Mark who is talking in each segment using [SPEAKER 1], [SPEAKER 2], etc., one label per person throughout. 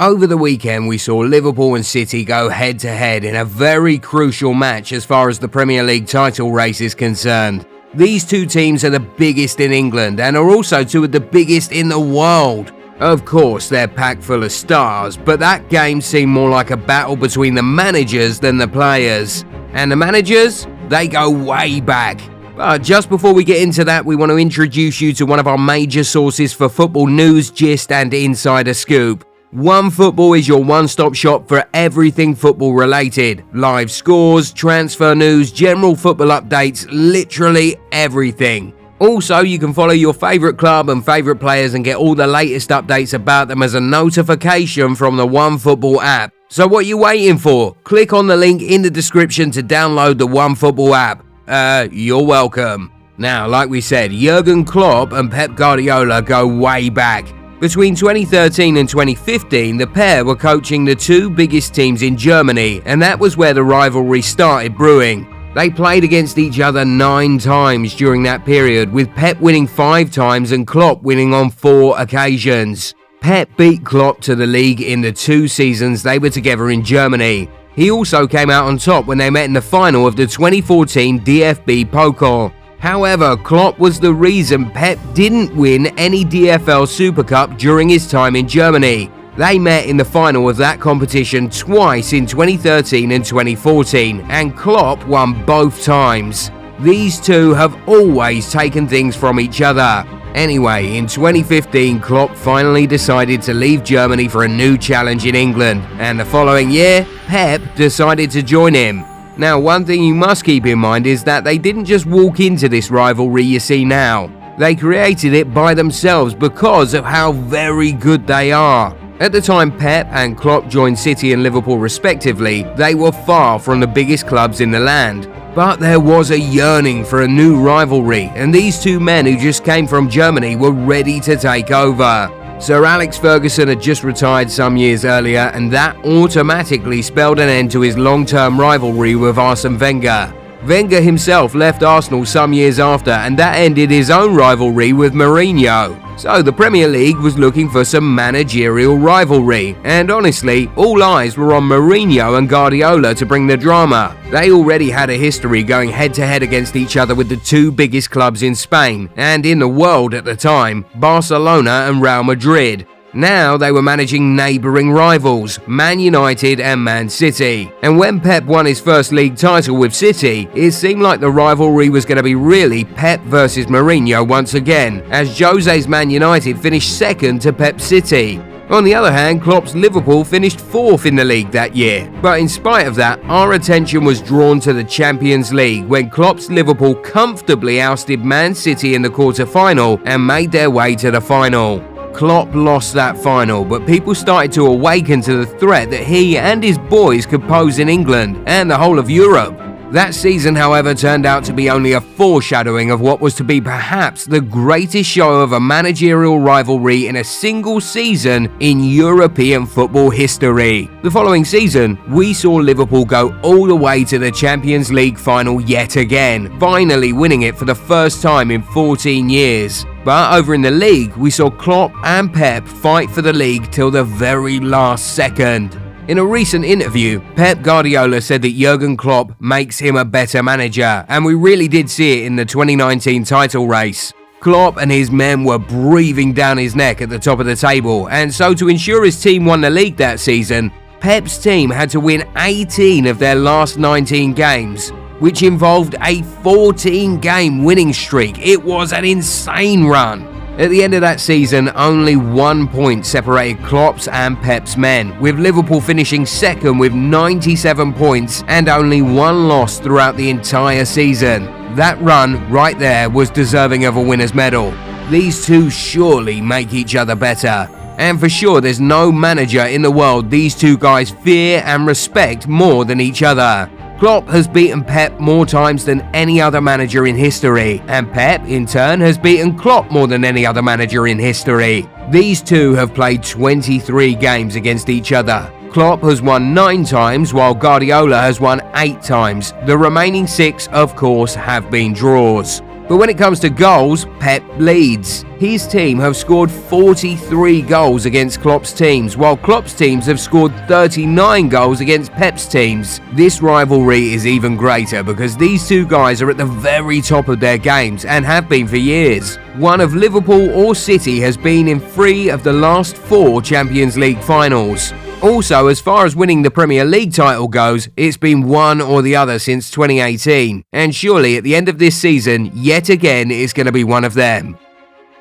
[SPEAKER 1] Over the weekend, we saw Liverpool and City go head to head in a very crucial match as far as the Premier League title race is concerned. These two teams are the biggest in England and are also two of the biggest in the world. Of course, they're packed full of stars, but that game seemed more like a battle between the managers than the players. And the managers? They go way back. But just before we get into that, we want to introduce you to one of our major sources for football news, gist, and insider scoop. One Football is your one stop shop for everything football related live scores, transfer news, general football updates, literally everything. Also, you can follow your favourite club and favourite players and get all the latest updates about them as a notification from the One Football app. So, what are you waiting for? Click on the link in the description to download the One Football app. Uh, you're welcome. Now, like we said, Jurgen Klopp and Pep Guardiola go way back. Between 2013 and 2015, the pair were coaching the two biggest teams in Germany, and that was where the rivalry started brewing. They played against each other nine times during that period, with Pep winning five times and Klopp winning on four occasions. Pep beat Klopp to the league in the two seasons they were together in Germany. He also came out on top when they met in the final of the 2014 DFB Pokal. However, Klopp was the reason Pep didn't win any DFL Super Cup during his time in Germany. They met in the final of that competition twice in 2013 and 2014, and Klopp won both times. These two have always taken things from each other. Anyway, in 2015, Klopp finally decided to leave Germany for a new challenge in England, and the following year, Pep decided to join him. Now, one thing you must keep in mind is that they didn't just walk into this rivalry you see now. They created it by themselves because of how very good they are. At the time Pep and Klopp joined City and Liverpool respectively, they were far from the biggest clubs in the land. But there was a yearning for a new rivalry, and these two men who just came from Germany were ready to take over. Sir Alex Ferguson had just retired some years earlier, and that automatically spelled an end to his long term rivalry with Arsene Wenger. Wenger himself left Arsenal some years after, and that ended his own rivalry with Mourinho. So the Premier League was looking for some managerial rivalry, and honestly, all eyes were on Mourinho and Guardiola to bring the drama. They already had a history going head to head against each other with the two biggest clubs in Spain, and in the world at the time, Barcelona and Real Madrid. Now they were managing neighbouring rivals, Man United and Man City. And when Pep won his first league title with City, it seemed like the rivalry was going to be really Pep versus Mourinho once again, as Jose's Man United finished second to Pep City. On the other hand, Klopp's Liverpool finished fourth in the league that year. But in spite of that, our attention was drawn to the Champions League when Klopp's Liverpool comfortably ousted Man City in the quarter final and made their way to the final. Klopp lost that final, but people started to awaken to the threat that he and his boys could pose in England and the whole of Europe. That season, however, turned out to be only a foreshadowing of what was to be perhaps the greatest show of a managerial rivalry in a single season in European football history. The following season, we saw Liverpool go all the way to the Champions League final yet again, finally winning it for the first time in 14 years. But over in the league, we saw Klopp and Pep fight for the league till the very last second. In a recent interview, Pep Guardiola said that Jurgen Klopp makes him a better manager, and we really did see it in the 2019 title race. Klopp and his men were breathing down his neck at the top of the table, and so to ensure his team won the league that season, Pep's team had to win 18 of their last 19 games, which involved a 14 game winning streak. It was an insane run. At the end of that season, only one point separated Klopp's and Pep's men, with Liverpool finishing second with 97 points and only one loss throughout the entire season. That run right there was deserving of a winner's medal. These two surely make each other better. And for sure, there's no manager in the world these two guys fear and respect more than each other. Klopp has beaten Pep more times than any other manager in history, and Pep, in turn, has beaten Klopp more than any other manager in history. These two have played 23 games against each other. Klopp has won 9 times while Guardiola has won 8 times. The remaining 6, of course, have been draws. But when it comes to goals, Pep leads. His team have scored 43 goals against Klopp's teams, while Klopp's teams have scored 39 goals against Pep's teams. This rivalry is even greater because these two guys are at the very top of their games and have been for years. One of Liverpool or City has been in three of the last four Champions League finals. Also, as far as winning the Premier League title goes, it's been one or the other since 2018, and surely at the end of this season, yet again, it's going to be one of them.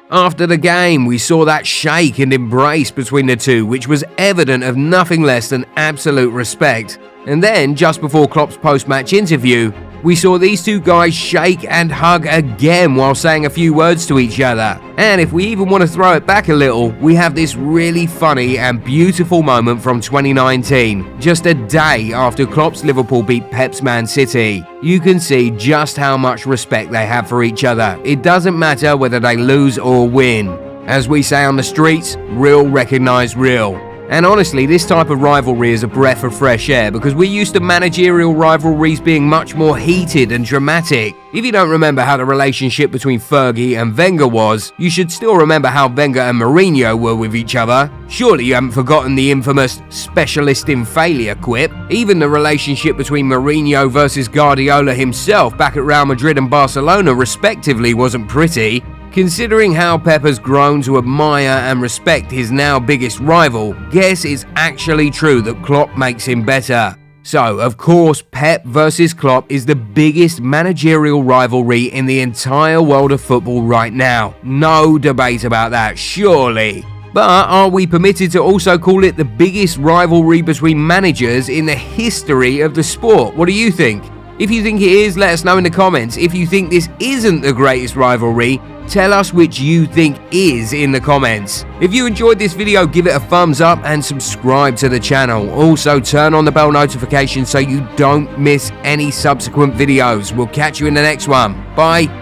[SPEAKER 1] After the game, we saw that shake and embrace between the two, which was evident of nothing less than absolute respect. And then, just before Klopp's post match interview, we saw these two guys shake and hug again while saying a few words to each other. And if we even want to throw it back a little, we have this really funny and beautiful moment from 2019, just a day after Klopp's Liverpool beat Pep's Man City. You can see just how much respect they have for each other. It doesn't matter whether they lose or win. As we say on the streets, real recognize real. And honestly, this type of rivalry is a breath of fresh air because we're used to managerial rivalries being much more heated and dramatic. If you don't remember how the relationship between Fergie and Wenger was, you should still remember how Wenger and Mourinho were with each other. Surely you haven't forgotten the infamous specialist in failure quip. Even the relationship between Mourinho versus Guardiola himself back at Real Madrid and Barcelona, respectively, wasn't pretty. Considering how Pep has grown to admire and respect his now biggest rival, guess it's actually true that Klopp makes him better. So, of course, Pep versus Klopp is the biggest managerial rivalry in the entire world of football right now. No debate about that, surely. But are we permitted to also call it the biggest rivalry between managers in the history of the sport? What do you think? If you think it is, let us know in the comments. If you think this isn't the greatest rivalry, Tell us which you think is in the comments. If you enjoyed this video, give it a thumbs up and subscribe to the channel. Also, turn on the bell notification so you don't miss any subsequent videos. We'll catch you in the next one. Bye.